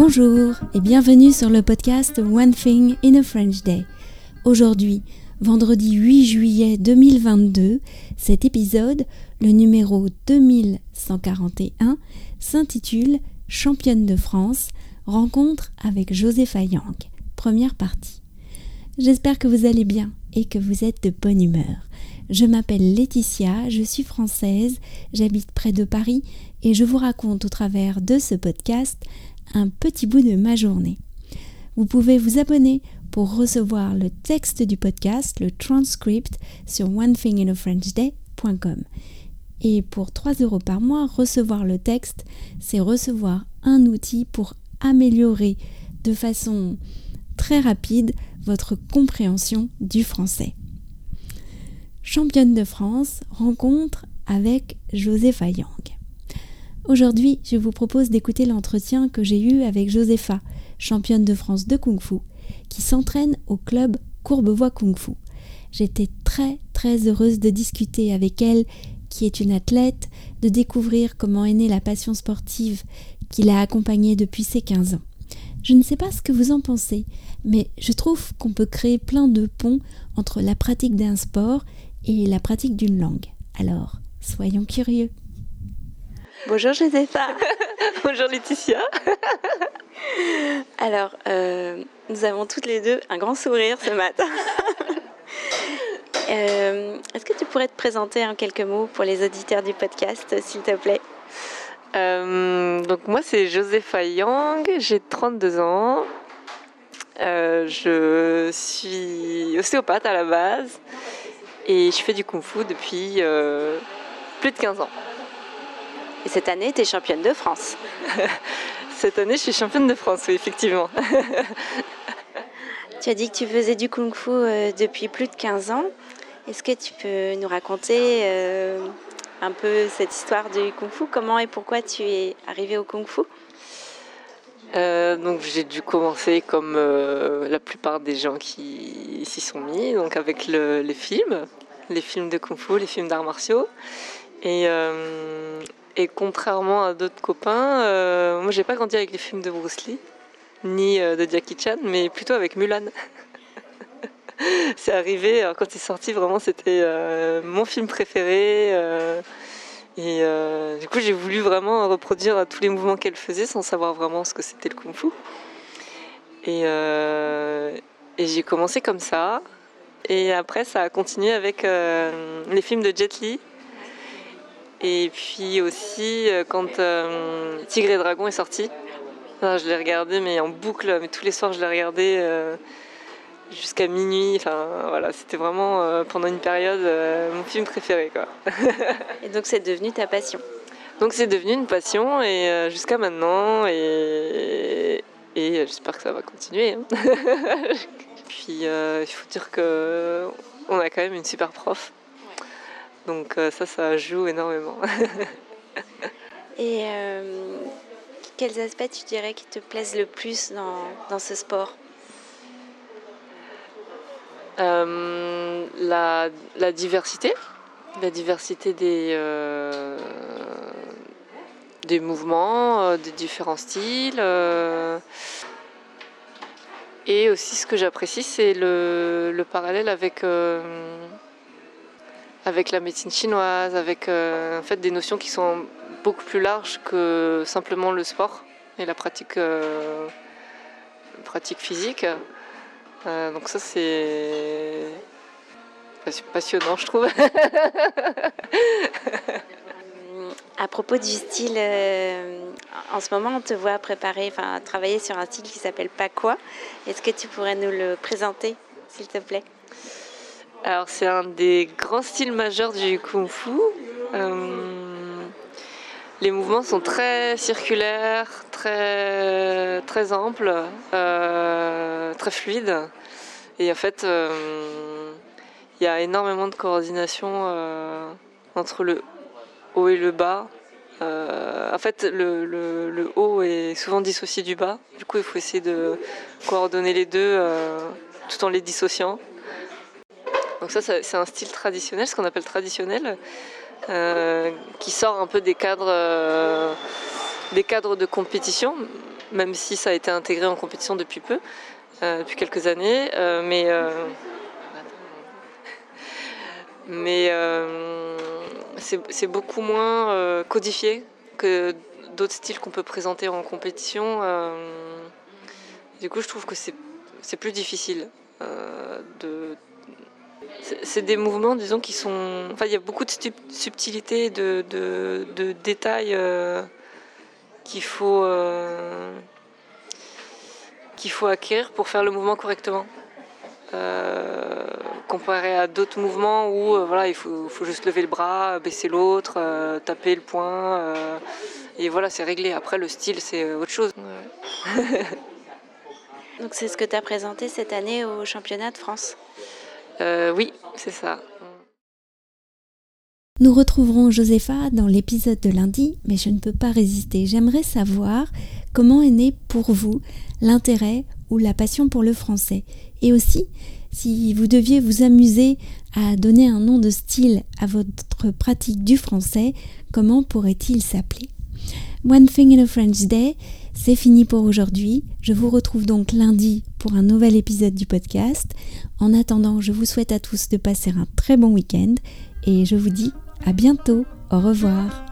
Bonjour et bienvenue sur le podcast One Thing in a French Day. Aujourd'hui, vendredi 8 juillet 2022, cet épisode, le numéro 2141, s'intitule Championne de France, rencontre avec Josepha Yang, première partie. J'espère que vous allez bien et que vous êtes de bonne humeur. Je m'appelle Laetitia, je suis française, j'habite près de Paris et je vous raconte au travers de ce podcast un petit bout de ma journée. Vous pouvez vous abonner pour recevoir le texte du podcast, le transcript sur onethinginafrenchday.com. Et pour 3 euros par mois, recevoir le texte, c'est recevoir un outil pour améliorer de façon très rapide votre compréhension du français. Championne de France, rencontre avec Josepha Yang. Aujourd'hui, je vous propose d'écouter l'entretien que j'ai eu avec Josepha, championne de France de Kung Fu, qui s'entraîne au club Courbevoie Kung Fu. J'étais très très heureuse de discuter avec elle, qui est une athlète, de découvrir comment est née la passion sportive qui l'a accompagnée depuis ses 15 ans. Je ne sais pas ce que vous en pensez, mais je trouve qu'on peut créer plein de ponts entre la pratique d'un sport et la pratique d'une langue. Alors, soyons curieux. Bonjour Josépha. Bonjour Laetitia. Alors, euh, nous avons toutes les deux un grand sourire ce matin. Euh, est-ce que tu pourrais te présenter en quelques mots pour les auditeurs du podcast, s'il te plaît? Euh, Donc moi c'est Josépha Yang, j'ai 32 ans. je suis ostéopathe à la base et je fais du kung fu depuis plus de 15 ans. Et cette année, tu es championne de France. cette année, je suis championne de France, oui, effectivement. tu as dit que tu faisais du kung fu euh, depuis plus de 15 ans. Est-ce que tu peux nous raconter euh, un peu cette histoire du kung fu? Comment et pourquoi tu es arrivée au kung fu? Euh, donc j'ai dû commencer comme la plupart des gens qui s'y sont mis, donc avec les films, les films de kung fu, les films d'arts martiaux. Et, et contrairement à d'autres copains, euh, moi j'ai pas grandi avec les films de Bruce Lee, ni euh, de Jackie Chan, mais plutôt avec Mulan. c'est arrivé, quand il est sorti, vraiment c'était euh, mon film préféré. Et du coup j'ai voulu vraiment reproduire tous les mouvements qu'elle faisait sans savoir vraiment ce que c'était le kung fu. Et, et j'ai commencé comme ça. Et après ça a continué avec les films de Jet Li et puis aussi, euh, quand euh, Tigre et Dragon est sorti, je l'ai regardé, mais en boucle, mais tous les soirs je l'ai regardé euh, jusqu'à minuit. Enfin, voilà, c'était vraiment pendant une période mon film préféré. Quoi. et donc c'est devenu ta passion Donc c'est devenu une passion et jusqu'à maintenant. Et, et j'espère que ça va continuer. Hein. Puis il faut dire qu'on a quand même une super prof. Donc euh, ça, ça joue énormément. Et euh, quels aspects tu dirais qui te plaisent le plus dans, ce sport? Euh, la, diversité, la diversité des, des mouvements, des différents styles. et aussi ce que j'apprécie, c'est le, le, parallèle avec avec la médecine chinoise, avec euh, en fait, des notions qui sont beaucoup plus larges que simplement le sport et la pratique, euh, pratique physique. Euh, donc ça c'est passionnant je trouve. à propos du style, en ce moment on te voit préparer, enfin travailler sur un style qui s'appelle Pakwa. Est-ce que tu pourrais nous le présenter s'il te plaît? Alors c'est un des grands styles majeurs du kung fu. Euh, les mouvements sont très circulaires, très, très amples, euh, très fluides. Et en fait, euh, il y a énormément de coordination entre le haut et le bas. en fait, le, le, haut est souvent dissocié du bas. Du coup, il faut essayer de coordonner les deux tout en les dissociant. Donc ça, c'est un style traditionnel, ce qu'on appelle traditionnel, euh, qui sort un peu des cadres, euh, des cadres de compétition. même si ça a été intégré en compétition depuis peu, depuis quelques années. mais mais c'est beaucoup moins codifié que d'autres styles qu'on peut présenter en compétition. du coup, je trouve que c'est plus difficile de c'est des mouvements, disons, qui sont. Enfin, il y a beaucoup de subtilité, de, de, détails euh, qu'il faut, euh, qu'il faut acquérir pour faire le mouvement correctement. Euh, comparé à d'autres mouvements où voilà, il faut, faut, juste lever le bras, baisser l'autre, taper le poing. et voilà, c'est réglé. Après, le style, c'est autre chose. Donc, c'est ce que tu as présenté cette année au championnat de France? Euh, oui, c'est ça. Nous retrouverons Josepha dans l'épisode de lundi, mais je ne peux pas résister. J'aimerais savoir comment est né pour vous l'intérêt ou la passion pour le français? Et aussi, si vous deviez vous amuser à donner un nom de style à votre pratique du français, comment pourrait-il s'appeler? One Thing in a French Day, c'est fini pour aujourd'hui. Je vous retrouve donc lundi pour un nouvel épisode du podcast. En attendant, je vous souhaite à tous de passer un très bon week-end et je vous dis à bientôt. Au revoir.